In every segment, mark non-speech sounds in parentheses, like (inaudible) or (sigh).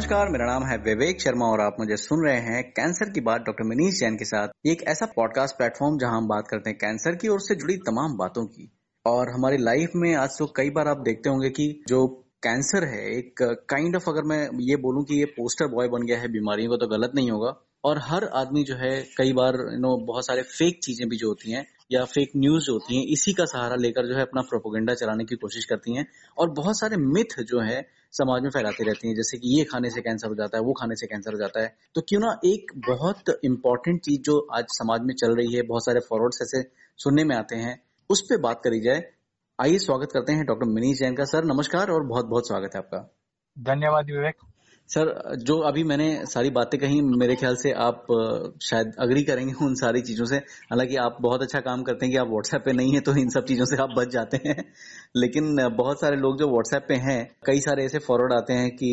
नमस्कार, मेरा नाम है विवेक शर्मा और आप मुझे सुन रहे हैं कैंसर की बात डॉक्टर मनीष जैन के साथ। ये एक ऐसा पॉडकास्ट प्लेटफॉर्म जहाँ हम बात करते हैं कैंसर की और उससे जुड़ी तमाम बातों की। और हमारी लाइफ में आज तो कई बार आप देखते होंगे कि जो कैंसर है, एक काइंड ऑफ़ अगर मैं ये बोलूँ कि ये पोस्टर बॉय बन गया है, बीमारियों का तो गलत नहीं होगा। और हर आदमी जो है, कई बार यू नो बहुत सारे फेक चीज़ें भी जो होती हैं या फेक न्यूज़ जो होती हैं, इसी का सहारा लेकर जो है अपना प्रोपोगेंडा चलाने की कोशिश करती हैं। और बहुत सारे मिथ जो है समाज में फैलाती रहती हैं। जैसे कि ये खाने से कैंसर हो जाता है, वो खाने से कैंसर हो जाता है। तो क्यों ना एक बहुत इंपॉर्टेंट चीज़ जो आज समाज में चल रही है, बहुत सारे फॉरवर्ड ऐसे सुनने में आते हैं, उस पर बात करी जाए। आइए स्वागत करते हैं डॉक्टर मनीष जैन का। सर, नमस्कार और बहुत बहुत स्वागत है आपका। धन्यवाद विवेक। सर, जो अभी मैंने सारी बातें कही, मेरे ख्याल से आप शायद अग्री करेंगे उन सारी चीज़ों से। हालाँकि आप बहुत अच्छा काम करते हैं कि आप व्हाट्सएप पे नहीं है तो इन सब चीज़ों से आप बच जाते हैं। लेकिन बहुत सारे लोग जो व्हाट्सएप पे हैं, कई सारे ऐसे फॉरवर्ड आते हैं कि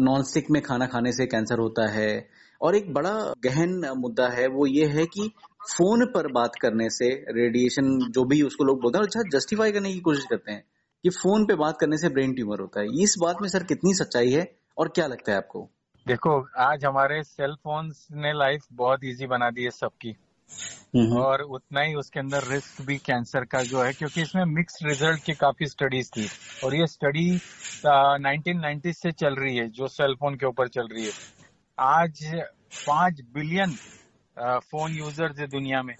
नॉन स्टिक में खाना खाने से कैंसर होता है। और एक बड़ा गहन मुद्दा है, वो ये है कि फ़ोन पर बात करने से रेडिएशन जो भी उसको लोग बोलते हैं अच्छा जस्टिफाई करने की कोशिश करते हैं कि फ़ोन पे बात करने से ब्रेन ट्यूमर होता है। इस बात में सर कितनी सच्चाई है? और क्या लगता है आपको? देखो आज हमारे सेल फ़ोन ने लाइफ बहुत इजी बना दी है सबकी। और उतना ही उसके अंदर रिस्क भी कैंसर का जो है क्योंकि इसमें मिक्स रिज़ल्ट की काफ़ी स्टडीज़ थी। और ये स्टडी नाइनटीन नाइन्टी से चल रही है जो सेल फ़ोन के ऊपर चल रही है। आज पाँच बिलियन फ़ोन यूज़र्स है दुनिया में।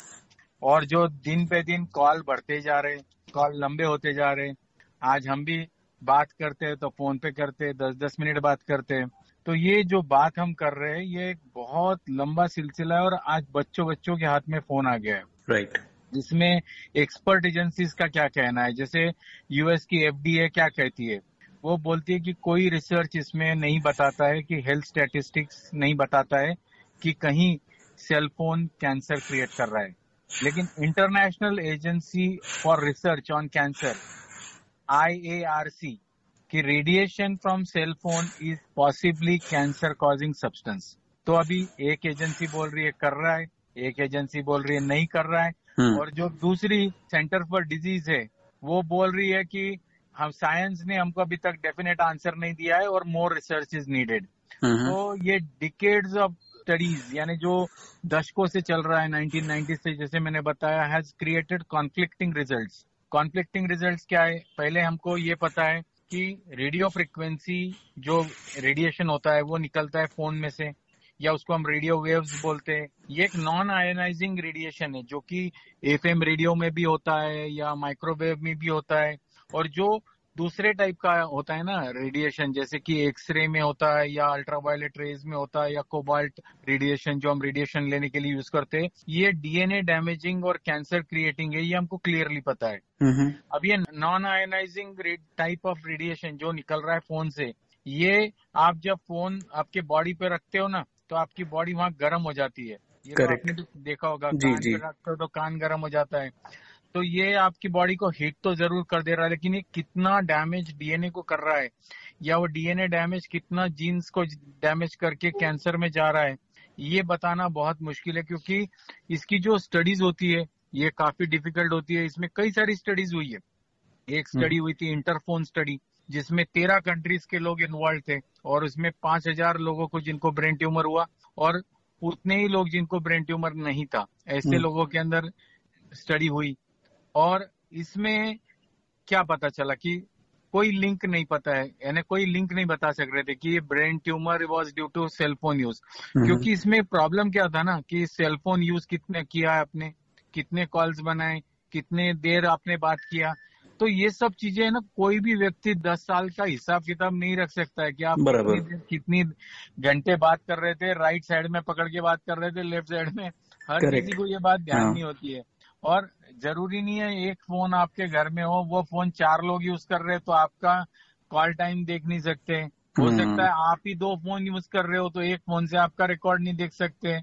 और जो दिन पे दिन कॉल बढ़ते जा रहे कॉल लंबे होते जा रहे आज हम भी बात करते हैं तो फ़ोन पे करते दस दस मिनट बात करते तो ये जो बात हम कर रहे हैं ये एक बहुत लंबा सिलसिला है और आज बच्चों बच्चों के हाथ में फ़ोन आ गया है। Right right. जिसमें एक्सपर्ट एजेंसीज का क्या कहना है? जैसे यूएस की एफडीए क्या कहती है? वो बोलती है कि कोई रिसर्च इसमें नहीं बताता है कि हेल्थ स्टेटिस्टिक्स नहीं बताता है कि कहीं सेलफोन कैंसर क्रिएट कर रहा है। लेकिन International Agency for Research on Cancer IARC कि radiation from cell phone is possibly cancer causing substance तो अभी एक एजेंसी बोल रही है कर रहा है एक एजेंसी बोल रही है नहीं कर रहा है। hmm. और जो दूसरी सेंटर फॉर डिज़ीज़ है वो बोल रही है कि हम साइंस ने हमको अभी तक डेफिनेट आंसर नहीं दिया है और मोर रिसर्च इज़ नीडेड तो ये डिकेड्स ऑफ़ स्टडीज़ यानी जो दशकों से चल रहा है 1990 से जैसे मैंने बताया has created conflicting results conflicting results क्या है? पहले हमको ये पता है कि रेडियो फ्रिक्वेंसी जो रेडिएशन होता है, वो निकलता है फ़ोन में से, या उसको हम रेडियो वेव्स बोलते हैं। ये एक नॉन आयोनाइजिंग रेडिएशन है, जो कि एफएम रेडियो में भी होता है या माइक्रोवेव में भी होता है, और जो दूसरे टाइप का होता है ना रेडिएशन जैसे कि एक्सरे में होता है या अल्ट्रावायलेट रेज में होता है या कोबाल्ट रेडिएशन जो हम रेडिएशन लेने के लिए यूज़ करते हैं ये डीएनए डैमेजिंग और कैंसर क्रिएटिंग है ये हमको क्लियरली पता है। अब ये non ionizing type of radiation जो निकल रहा है फ़ोन से ये आप जब फ़ोन आपके बॉडी पे रखते हो ना तो आपकी बॉडी वहाँ गर्म हो जाती है। ये तो आपने देखा होगा कान पे रखते हो तो कान गर्म हो जाता है। तो ये आपकी बॉडी को हिट तो ज़रूर कर दे रहा है लेकिन ये कितना डैमेज डीएनए को कर रहा है? या वो डीएनए डैमेज कितना जीन्स को डैमेज करके कैंसर में जा रहा है? ये बताना बहुत मुश्किल है क्योंकि इसकी जो स्टडीज़ होती है ये काफ़ी डिफ़िकल्ट होती है। इसमें कई सारी स्टडीज़ हुई है। एक स्टडी हम्म। हुई थी इंटरफोन स्टडी जिसमें तेरह कंट्रीज़ के लोग इन्वॉल्व थे और उसमें पाँच हज़ार लोगों को जिनको ब्रेन ट्यूमर हुआ और उतने ही लोग जिनको ब्रेन ट्यूमर नहीं था। ऐसे हम्म। लोगों के अंदर स्टडी हुई। और इसमें क्या पता चला कि कोई लिंक नहीं पता है यानी कोई लिंक नहीं बता सक रहे थे कि ये brain tumour was due to cell phone use क्योंकि इसमें प्रॉब्लम क्या था ना कि सेलफोन यूज़ कितने किया है आपने कितने कॉल्स बनाए कितने देर आपने बात किया। तो ये सब चीज़ें है ना कोई भी व्यक्ति दस साल का हिसाब किताब नहीं रख सकता है कि आप कितनी, कितनी घंटे बात कर रहे थे राइट साइड में पकड़ के बात कर रहे थे लेफ़्ट साइड में। हर किसी को ये बात ध्यान हाँ. नहीं होती है। और ज़रूरी नहीं है एक फ़ोन आपके घर में हो वो फ़ोन चार लोग यूज़ कर रहे तो आपका कॉल टाइम देख नहीं सकते हो हम्म। सकता है आप ही दो फ़ोन यूज़ कर रहे हो तो एक फ़ोन से आपका रिकॉर्ड नहीं देख सकते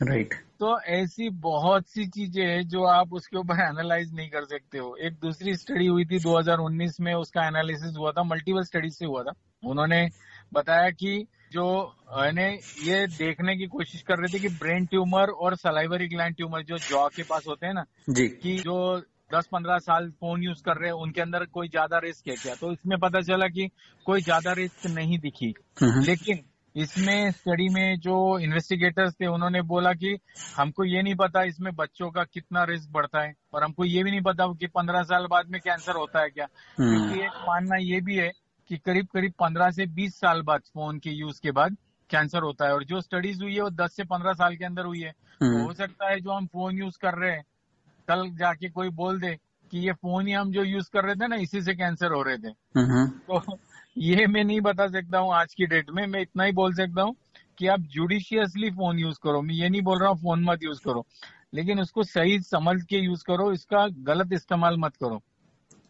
राइट right. तो ऐसी बहुत सी चीज़ें हैं जो आप उसके ऊपर एनालाइज नहीं कर सकते हो एक दूसरी स्टडी हुई थी 2019 में उसका एनालिसिस हुआ था मल्टीपल स्टडीज़ से हुआ था उन्होंने बताया कि जो ने ये देखने की कोशिश कर रहे थे कि ब्रेन ट्यूमर और सलाइवरी ग्लैंड ट्यूमर जो जॉ के पास होते हैं ना जी। कि जो दस पंद्रह साल फ़ोन यूज़ कर रहे हैं उनके अंदर कोई ज़्यादा रिस्क है क्या? तो इसमें पता चला कि कोई ज़्यादा रिस्क नहीं दिखी। लेकिन इसमें स्टडी में जो इन्वेस्टिगेटर्स थे उन्होंने बोला कि हमको ये नहीं पता इसमें बच्चों का कितना रिस्क बढ़ता है और हमको ये भी नहीं पता कि पंद्रह साल बाद में कैंसर होता है क्या? हम्म। क्योंकि एक मानना ये भी है कि करीब करीब पंद्रह से बीस साल बाद फ़ोन के यूज़ के बाद कैंसर होता है और जो स्टडीज़ हुई है वो दस से पंद्रह साल के अंदर हुई है तो। हो सकता है जो हम फ़ोन यूज़ कर रहे हैं कल जाके कोई बोल दे कि ये फ़ोन ही हम जो यूज़ कर रहे थे ना इसी से कैंसर हो रहे थे हम्म। तो ये मैं नहीं बता सकता हूँ आज की डेट में मैं इतना ही बोल सकता हूँ कि आप जुडिशियसली फ़ोन यूज़ करो मैं ये नहीं बोल रहा हूँ फ़ोन मत यूज़ करो लेकिन उसको सही समझ के यूज़ करो इसका गलत इस्तेमाल मत करो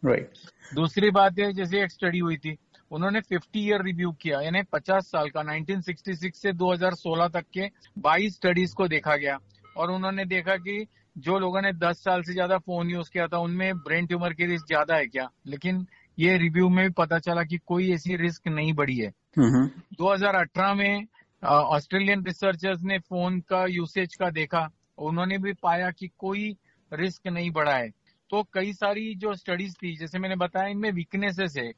राइट right. दूसरी बात है जैसे एक स्टडी हुई थी उन्होंने 50 ईयर रिव्यू किया यानी 50 साल का 1966 से 2016 तक के 22 स्टडीज़ को देखा गया। और उन्होंने देखा कि जो लोगों ने 10 साल से ज़्यादा फ़ोन यूज़ किया था उनमें ब्रेन ट्यूमर की रिस्क ज़्यादा है क्या? लेकिन ये रिव्यू में भी पता चला कि कोई ऐसी रिस्क नहीं बढ़ी है। हम्म। 2018 में ऑस्ट्रेलियन रिसर्चर्स ने फ़ोन का यूसेज का देखा उन्होंने भी पाया कि कोई रिस्क नहीं बढ़ा है। तो कई सारी जो स्टडीज़ थी जैसे मैंने बताया इनमें वीकनेसेस है।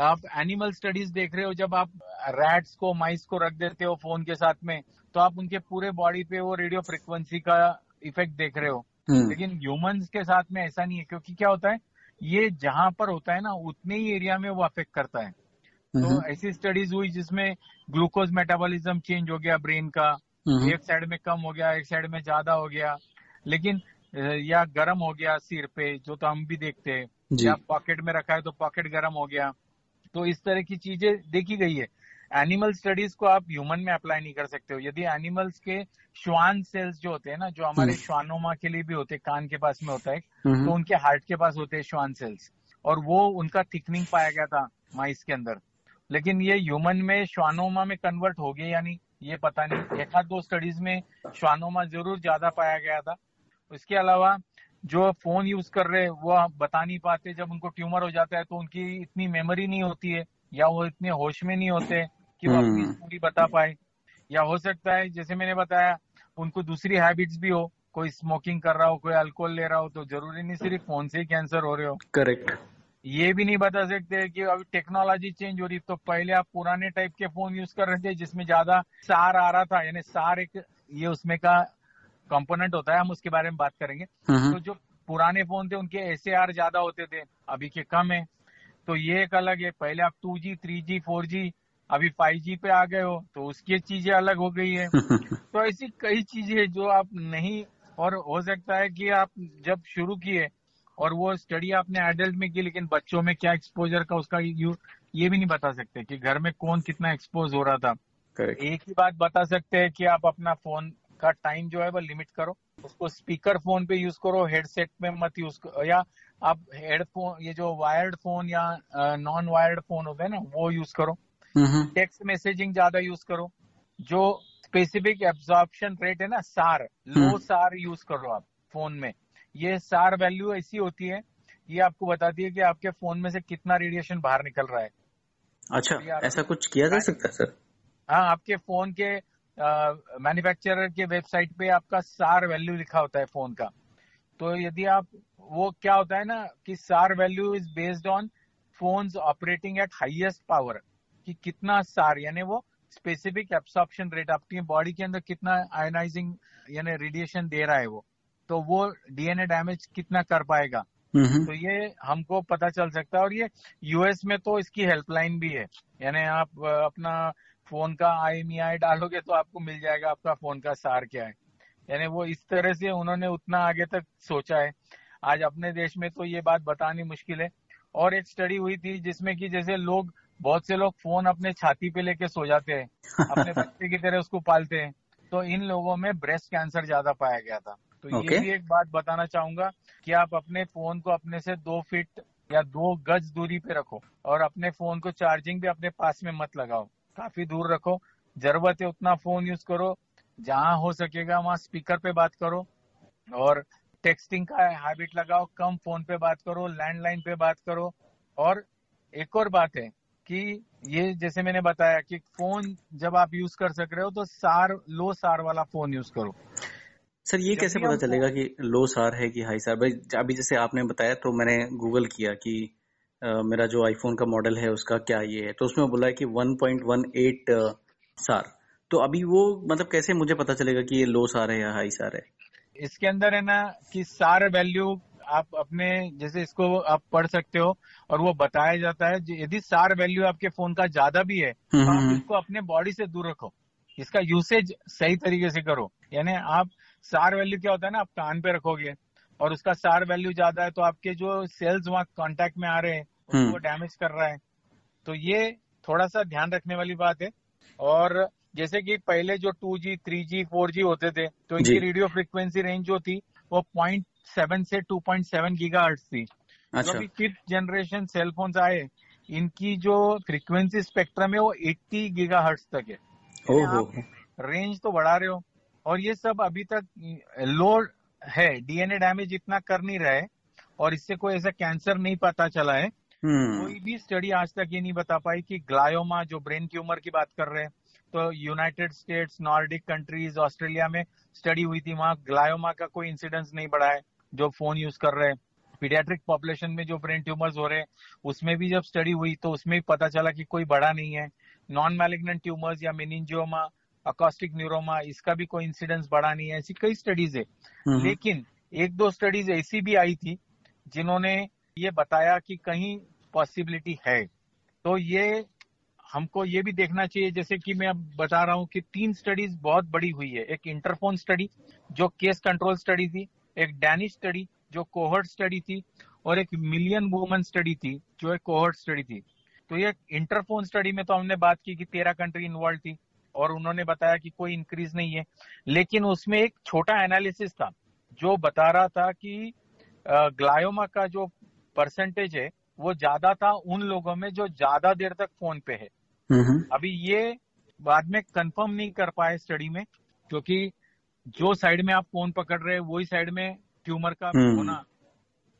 आप एनिमल स्टडीज़ देख रहे हो जब आप रैट्स को माइस को रख देते हो फ़ोन के साथ में तो आप उनके पूरे बॉडी पे वो रेडियो फ्रिक्वेंसी का इफ़ेक्ट देख रहे हो हम्म। लेकिन ह्यूमंस के साथ में ऐसा नहीं है क्योंकि क्या होता है ये जहाँ पर होता है ना उतने ही एरिया में वो अफेक्ट करता है तो हम्म। ऐसी स्टडीज़ हुई जिसमें ग्लूकोज मेटाबॉलिज्म चेंज हो गया ब्रेन का हम्म। एक साइड में कम हो गया एक साइड में ज़्यादा हो गया लेकिन या गर्म हो गया सिर पे जो तो हम भी देखते हैं या पॉकेट में रखा है तो पॉकेट गर्म हो गया तो इस तरह की चीज़ें देखी गई है। एनिमल स्टडीज़ को आप ह्यूमन में अप्लाई नहीं कर सकते हो। यदि एनिमल्स के श्वान सेल्स जो होते हैं ना जो हमारे हम्म। श्वानोमा के लिए भी होते हैं कान के पास में होता है हम्म। तो उनके हार्ट के पास होते हैं श्वान सेल्स और वो उनका थिकनिंग पाया गया था माइस के अंदर। लेकिन ये ह्यूमन में श्वानोमा में कन्वर्ट हो गए या नहीं ये पता नहीं। एक आध दो स्टडीज़ में श्वानोमा ज़रूर ज़्यादा पाया गया था। इसके अलावा जो फ़ोन यूज़ कर रहे हैं वो बता नहीं पाते। जब उनको ट्यूमर हो जाता है तो उनकी इतनी मेमोरी नहीं होती है या वो इतने होश में नहीं होते कि वो अपनी हम्म। स्टोरी बता पाए। या हो सकता है जैसे मैंने बताया उनको दूसरी हैबिट्स भी हो कोई स्मोकिंग कर रहा हो कोई अल्कोहल ले रहा हो तो ज़रूरी नहीं सिर्फ़ फ़ोन से ही कैंसर हो रहे हो। करेक्ट। ये भी नहीं बता सकते कि अभी टेक्नोलॉजी चेंज हो रही तो पहले आप पुराने टाइप के फ़ोन यूज़ कर रहे थे जिसमें ज़्यादा सार आ रहा था यानी सार एक ये उसमें का कंपोनेंट होता है हम उसके बारे में बात करेंगे। तो जो पुराने फ़ोन थे उनके एस ज़्यादा होते थे अभी के कम है। तो ये एक अलग है पहले आप two G three G four G अभी फाइव जी पे आ गए हो तो उसकी चीज़ें अलग हो गई है। (laughs) तो ऐसी कई चीज़ें हैं जो आप नहीं और हो सकता है कि आप जब शुरू किए और वो स्टडी आपने एडल्ट में की लेकिन बच्चों में क्या एक्सपोजर का उसका यू ये भी नहीं बता सकते कि घर में कौन कितना एक्सपोज हो रहा था। करेक्ट एक ही बात बता सकते हैं कि आप अपना फ़ोन का टाइम जो है वो लिमिट करो। उसको स्पीकर फ़ोन पे यूज़ करो हेडसेट में मत यूज़ करो या आप हेडफोन ये जो वायर्ड फ़ोन या नॉन वायर्ड फ़ोन होते हैं ना वो यूज़ करो। टेक्स्ट मैसेजिंग ज़्यादा यूज़ करो। जो स्पेसिफिक एब्जॉर्प्शन रेट है ना सार लो हम्म। सार यूज़ करो आप फ़ोन में। ये सार वैल्यू ऐसी होती है ये आपको बताती है कि आपके फ़ोन में से कितना रेडिएशन बाहर निकल रहा है। अच्छा ऐसा कुछ किया जा सकता है सर? हाँ आपके फ़ोन के मैन्युफैक्चरर के वेबसाइट पे आपका सार वैल्यू लिखा होता है फ़ोन का। तो यदि आप वो क्या होता है ना कि SAR value is based on phones operating at highest power कि कितना सार यानी वो स्पेसिफिक एब्सॉर्प्शन रेट आपकी बॉडी के अंदर कितना आयोनाइजिंग यानी रेडिएशन दे रहा है वो तो वो डीएनए डैमेज कितना कर पाएगा। हम्म। तो ये हमको पता चल सकता है और ये यूएस में तो इसकी हेल्पलाइन भी है। यानी आप अपना फ़ोन का आई डालोगे तो आपको मिल जाएगा आपका फ़ोन का सार क्या है। यानी वो इस तरह से उन्होंने उतना आगे तक सोचा है। आज अपने देश में तो ये बात बतानी मुश्किल है। और एक स्टडी हुई थी जिसमें कि जैसे लोग बहुत से लोग फ़ोन अपने छाती पे लेके सो जाते हैं अपने बच्चे की तरह उसको पालते हैं। तो इन लोगों में ब्रेस्ट कैंसर ज़्यादा पाया गया था। तो okay. ये भी एक बात बताना चाहूँगा कि आप अपने फ़ोन को अपने से दो फीट या दो गज दूरी पे रखो और अपने फ़ोन को चार्जिंग भी अपने पास में मत लगाओ। काफ़ी दूर रखो। ज़रूरत है उतना फ़ोन यूज़ करो। जहाँ हो सकेगा वहाँ स्पीकर पे बात करो। और टेक्सटिंग का हैबिट लगाओ कम फ़ोन पे बात करो लैंडलाइन पे बात करो। और एक और बात है कि ये जैसे मैंने बताया कि फ़ोन जब आप यूज़ कर सक रहे हो तो सार लो सार वाला फ़ोन यूज़ करो। सर ये कैसे पता चलेगा कि लो सार है कि हाई सार? भाई अभी जैसे आपने बताया तो मैंने गूगल किया कि मेरा जो आईफोन का मॉडल है उसका क्या ये है? तो उसमें बोला है कि 1.18 सार। तो अभी वो मतलब कैसे मुझे पता चलेगा कि ये लो सार है या हाई सार है? इसके अंदर है ना कि सार वैल्यू आप अपने जैसे इसको आप पढ़ सकते हो और वो बताया जाता है यदि सार वैल्यू आपके फ़ोन का ज़्यादा भी है तो हम्म, आप हम्म। इसको अपने बॉडी से दूर रखो। इसका यूसेज सही तरीके से करो। यानी आप सार वैल्यू क्या होता है ना आप कान पे रखोगे और उसका सार वैल्यू ज़्यादा है तो आपके जो सेल्स वहाँ कांटेक्ट में आ रहे हैं हम्म। उसको डैमेज कर रहा है। तो ये थोड़ा सा ध्यान रखने वाली बात है। और जैसे कि पहले जो 2G, 3G, 4G होते थे तो इनकी रेडियो फ्रिक्वेंसी रेंज जो थी वो 0.7 से टू 2.7 गीगाहर्ट्ज थी। जो अच्छा। अभी फिफ्थ जनरेशन सेल फोन्स आए इनकी जो फ्रीक्वेंसी स्पेक्ट्रम है वो एट्टी 80 गीगाहर्ट्ज तक है। रेंज तो बढ़ा रहे हो। और ये सब अभी तक लो है डीएनए डैमेज इतना कर नहीं रहा है और इससे कोई ऐसा कैंसर नहीं पता चला है। हम्म। कोई भी स्टडी आज तक ये नहीं बता पाई कि ग्लायोमा जो ब्रेन ट्यूमर की बात कर रहे हैं तो United States Nordic countries Australia में स्टडी हुई थी वहाँ ग्लायोमा का कोई इंसिडेंस नहीं बढ़ा है जो फ़ोन यूज़ कर रहे हैं। पीडियाट्रिक पॉपुलेशन में जो ब्रेन ट्यूमर्स हो रहे हैं उसमें भी जब स्टडी हुई तो उसमें भी पता चला कि कोई बड़ा नहीं है। नॉन मैलिग्नेंट ट्यूमर्स या मिनिंजियोमा अकॉस्टिक न्यूरोमा इसका भी कोई इंसिडेंस बड़ा नहीं है ऐसी कई स्टडीज़ है। हम्म, लेकिन एक दो स्टडीज़ ऐसी भी आई थी जिन्होंने ये बताया कि कहीं पॉसिबिलिटी है। तो ये हमको ये भी देखना चाहिए जैसे कि मैं अब बता रहा हूँ कि तीन स्टडीज़ बहुत बड़ी हुई है। एक इंटरफोन स्टडी जो केस कंट्रोल स्टडी थी एक डैनिश स्टडी जो कोहर्ट स्टडी थी और एक मिलियन वुमन स्टडी थी जो एक कोहर्ट स्टडी थी। तो ये इंटरफोन स्टडी में तो हमने बात की कि तेरह कंट्री इन्वॉल्व थी। और उन्होंने बताया कि कोई इंक्रीज नहीं है। लेकिन उसमें एक छोटा एनालिसिस था जो बता रहा था कि ग्लायोमा का जो परसेंटेज है वो ज़्यादा था उन लोगों में जो ज़्यादा देर तक फ़ोन पे है। हम्म, अभी ये बाद में कंफर्म नहीं कर पाए स्टडी में क्योंकि जो साइड में आप फ़ोन पकड़ रहे हैं वही साइड में ट्यूमर का हम्म। होना।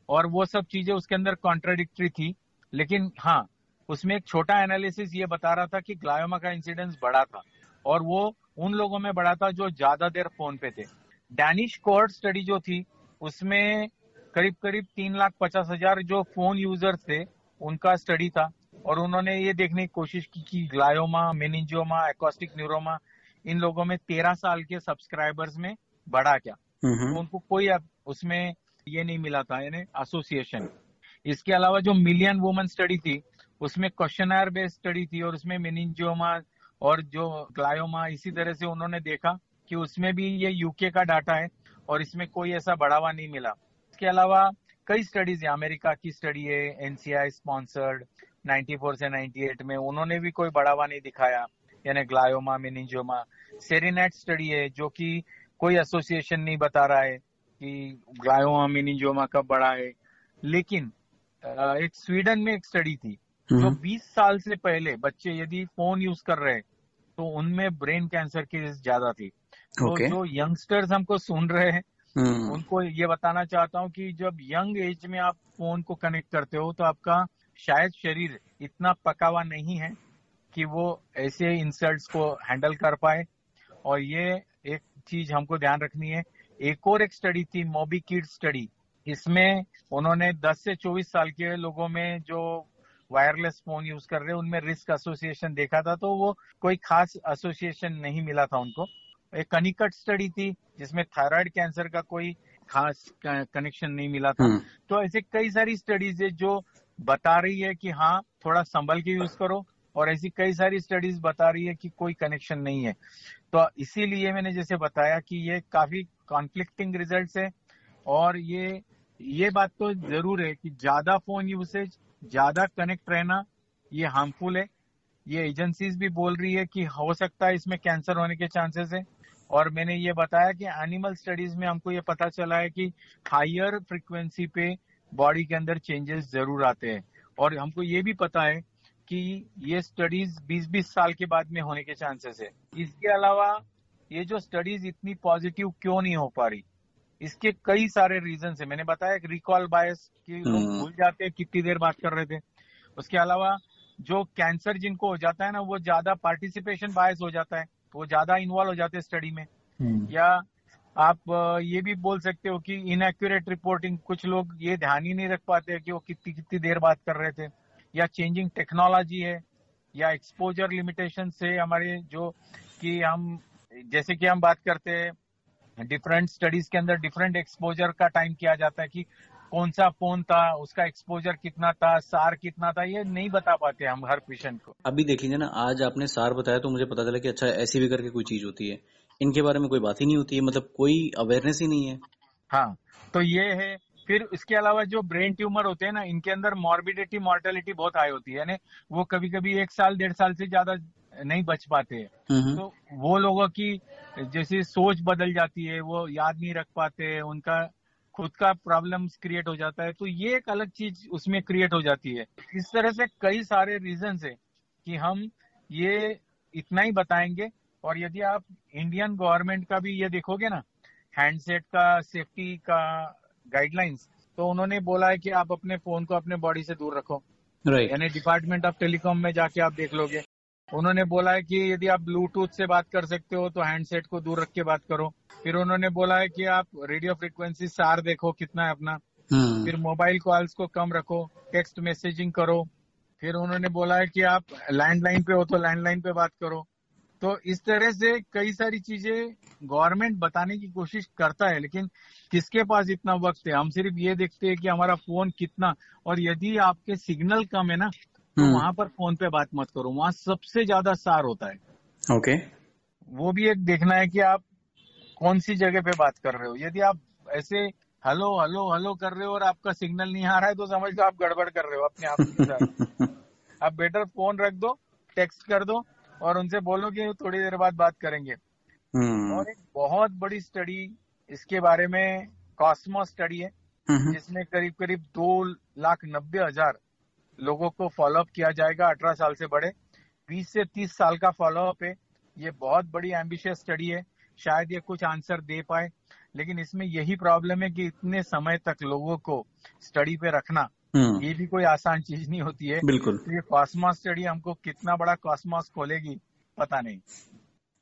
और वो सब चीज़ें उसके अंदर कॉन्ट्राडिक्टरी थी। लेकिन हाँ उसमें एक छोटा एनालिसिस ये बता रहा था कि ग्लायोमा का इंसिडेंस बड़ा था। और वो उन लोगों में बड़ा था जो ज़्यादा देर फ़ोन पे थे। डैनिश कोर्ट स्टडी जो थी उसमें करीब करीब तीन लाख पचास हज़ार जो फ़ोन यूज़र्स थे उनका स्टडी था। और उन्होंने ये देखने की कोशिश की कि ग्लायोमा मेनिंजियोमा एकॉस्टिक न्यूरोमा इन लोगों में तेरह साल के सब्सक्राइबर्स में बढ़ा क्या। तो उनको कोई अब उसमें ये नहीं मिला था यानी एसोसिएशन इसके अलावा जो मिलियन वुमन स्टडी थी उसमें क्वेश्चनर बेस्ड स्टडी थी और उसमें मेनिंजियोमा और जो ग्लायोमा इसी तरह से उन्होंने देखा कि उसमें भी ये यूके का डाटा है और इसमें कोई ऐसा बढ़ावा नहीं मिला। इसके अलावा कई स्टडीज़ है अमेरिका की स्टडी है एनसीआई स्पॉन्सर्ड 94 से 98 में उन्होंने भी कोई बढ़ावा नहीं दिखाया यानी ग्लायोमा मेनिंजियोमा सेरिनेट स्टडी है जो कि कोई एसोसिएशन नहीं बता रहा है कि ग्लायोमा मेनिंजियोमा कब बढ़ा है। लेकिन एक स्वीडन में एक स्टडी थी जो हम्म, 20 साल से पहले बच्चे यदि फ़ोन यूज़ कर रहे हैं तो उनमें ब्रेन कैंसर की ज़्यादा थी। तो ओके। जो यंगस्टर्स हमको सुन रहे हैं हम्म, उनको ये बताना चाहता हूँ कि जब यंग एज में आप फ़ोन को कनेक्ट करते हो तो आपका शायद शरीर इतना पका हुआ नहीं है कि वो ऐसे इंसल्ट को हैंडल कर पाए। और ये एक चीज़ हमको ध्यान रखनी है। एक और एक स्टडी थी मोबी किड स्टडी। इसमें उन्होंने 10 से 24 साल के लोगों में जो वायरलेस फ़ोन यूज़ कर रहे हैं उनमें रिस्क एसोसिएशन देखा था तो वो कोई खास एसोसिएशन नहीं मिला था उनको। एक कनिकट स्टडी थी जिसमें थायराइड कैंसर का कोई खास कनेक्शन नहीं मिला था। हम्म, तो ऐसे कई सारी स्टडीज़ है जो बता रही है कि हाँ थोड़ा संभल के यूज़ करो और ऐसी कई सारी स्टडीज़ बता रही है कि कोई कनेक्शन नहीं है। तो इसीलिए मैंने जैसे बताया कि ये काफ़ी कॉन्फ्लिक्टिंग रिज़ल्ट है और ये ये बात तो ज़रूर है कि ज़्यादा फ़ोन यूसेज ज़्यादा कनेक्ट रहना, ये हार्मफुल है। ये एजेंसीज भी बोल रही है कि हो सकता है इसमें कैंसर होने के चांसेस है। और मैंने ये बताया कि एनिमल स्टडीज़ में हमको ये पता चला है कि हायर फ्रिक्वेंसी पे बॉडी के अंदर चेंजेस ज़रूर आते हैं। और हमको ये भी पता है कि ये स्टडीज़ 20-20 साल के बाद में होने के चांसेस है। इसके अलावा ये जो स्टडीज़ इतनी पॉजिटिव क्यों नहीं हो पा रही? इसके कई सारे रीजन है। मैंने बताया रिकॉल बायस कि लोग हम्म। भूल जाते हैं कितनी देर बात कर रहे थे। उसके अलावा जो कैंसर जिनको हो जाता है ना वो ज़्यादा पार्टिसिपेशन बायस हो जाता है। वो ज़्यादा इन्वॉल्व हो जाते हैं स्टडी में। हम्म, या आप ये भी बोल सकते हो कि इनएक्यूरेट रिपोर्टिंग कुछ लोग ये ध्यान ही नहीं रख पाते कि वो कितनी कितनी देर बात कर रहे थे। या चेंजिंग टेक्नोलॉजी है या एक्सपोजर लिमिटेशन से हमारे जो कि हम जैसे कि हम बात करते हैं डिफरेंट स्टडीज़ के अंदर डिफरेंट एक्सपोजर का टाइम किया जाता है कि कौन सा फ़ोन था उसका एक्सपोजर कितना था सार कितना था ये नहीं बता पाते हम हर पेशेंट को। अभी देख लीजिए ना आज आपने सार बताया तो मुझे पता चला कि अच्छा ऐसी भी करके कोई चीज़ होती है। इनके बारे में कोई बात ही नहीं होती है मतलब कोई अवेयरनेस ही नहीं है। हाँ तो ये है। फिर इसके अलावा जो ब्रेन ट्यूमर होते हैं ना इनके अंदर मॉर्बिडिटी मॉर्टेलिटी बहुत हाई होती है। यानी वो कभी कभी एक साल डेढ़ साल से ज़्यादा नहीं बच पाते तो वो लोगों की जैसे सोच बदल जाती है वो याद नहीं रख पाते उनका खुद का प्रॉब्लम्स क्रिएट हो जाता है। तो ये एक अलग चीज़ उसमें क्रिएट हो जाती है। इस तरह से कई सारे रीजन है कि हम ये इतना ही बताएँगे। और यदि आप इंडियन गवर्नमेंट का भी ये देखोगे ना हैंडसेट का सेफ्टी का गाइडलाइंस तो उन्होंने बोला है कि आप अपने फ़ोन को अपने बॉडी से दूर रखो। यानी डिपार्टमेंट ऑफ़ टेलीकॉम में जाके आप देख लोगे। उन्होंने बोला है कि यदि आप ब्लूटूथ से बात कर सकते हो तो हैंडसेट को दूर रख के बात करो। फिर उन्होंने बोला है कि आप रेडियो फ्रिक्वेंसी सार देखो कितना है अपना। हम्म, फिर मोबाइल कॉल्स को कम रखो टेक्स्ट मैसेजिंग करो। फिर उन्होंने बोला है कि आप लैंडलाइन पे हो तो लैंडलाइन पे बात करो। तो इस तरह से कई सारी चीज़ें गवर्नमेंट बताने की कोशिश करता है लेकिन किसके पास इतना वक्त है? हम सिर्फ़ ये देखते हैं कि हमारा फ़ोन कितना और यदि आपके सिग्नल कम है ना तो हम्म। वहाँ पर फ़ोन पे बात मत करो। वहाँ सबसे ज़्यादा सार होता है। ओके। वो भी एक देखना है कि आप कौन सी जगह पे बात कर रहे हो। यदि आप ऐसे हेलो हेलो हेलो कर रहे हो और आपका सिग्नल नहीं आ रहा है तो समझ लो आप गड़बड़ कर रहे हो अपने आप के साथ (laughs) आप बेटर फ़ोन रख दो टेक्स्ट कर दो और उनसे बोलो कि थोड़ी देर बाद बात करेंगे। हम्म, और एक बहुत बड़ी स्टडी इसके बारे में कॉस्मो स्टडी है हम्म, जिसमें करीब करीब दो लाख नब्बे हज़ार लोगों को फॉलोअप किया जाएगा अठारह साल से बड़े। बीस से तीस साल का फॉलोअप है। ये बहुत बड़ी एम्बिशियस स्टडी है। शायद ये कुछ आंसर दे पाए। लेकिन इसमें यही प्रॉब्लम है कि इतने समय तक लोगों को स्टडी पे रखना हम्म, ये भी कोई आसान चीज़ नहीं होती है। बिल्कुल। तो ये कॉस्मॉस स्टडी हमको कितना बड़ा कॉस्मॉस खोलेगी पता नहीं।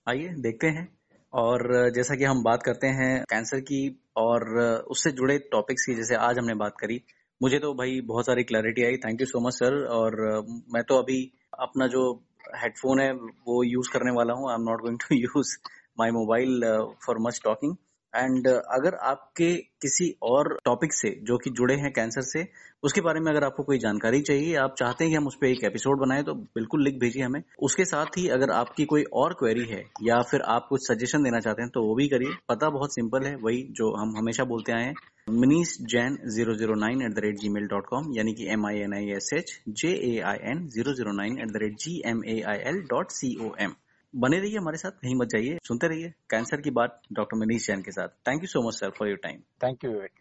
आइए देखते हैं। और जैसा कि हम बात करते हैं कैंसर की और उससे जुड़े टॉपिक्स की जैसे आज हमने बात करी मुझे तो भाई बहुत सारी clarity I. Thank you so much sir और मैं तो अभी अपना जो हेडफोन है, वो यूज़ करने वाला हूँ। I am not going to use my mobile for much talking and अगर आपके किसी और टॉपिक से, जो कि जुड़े हैं कैंसर से, उसके बारे में अगर आपको कोई जानकारी चाहिए, आप चाहते हैं कि हम उस पर एक एपिसोड बनाएँ तो बिल्कुल लिख भेजिए हमें। उसके साथ ही अगर आपकी कोई और क्वेरी है, या फिर आप कुछ सजेशन देना चाहते हैं तो वो भी करिए। पता बहुत सिंपल है, वही जो हम हमेशा बोलते आए हैं। Minish Jain zero zero nine at the rate G mail dot com यानी कि M I N I S H J A I N zero zero nine at the rate G M A I L dot C O M बने रहिए हमारे साथ कहीं मत जाइए, सुनते रहिए। कैंसर की बात, डॉक्टर मनीष जैन के साथ। Thank you so much sir for your time thank you Vivek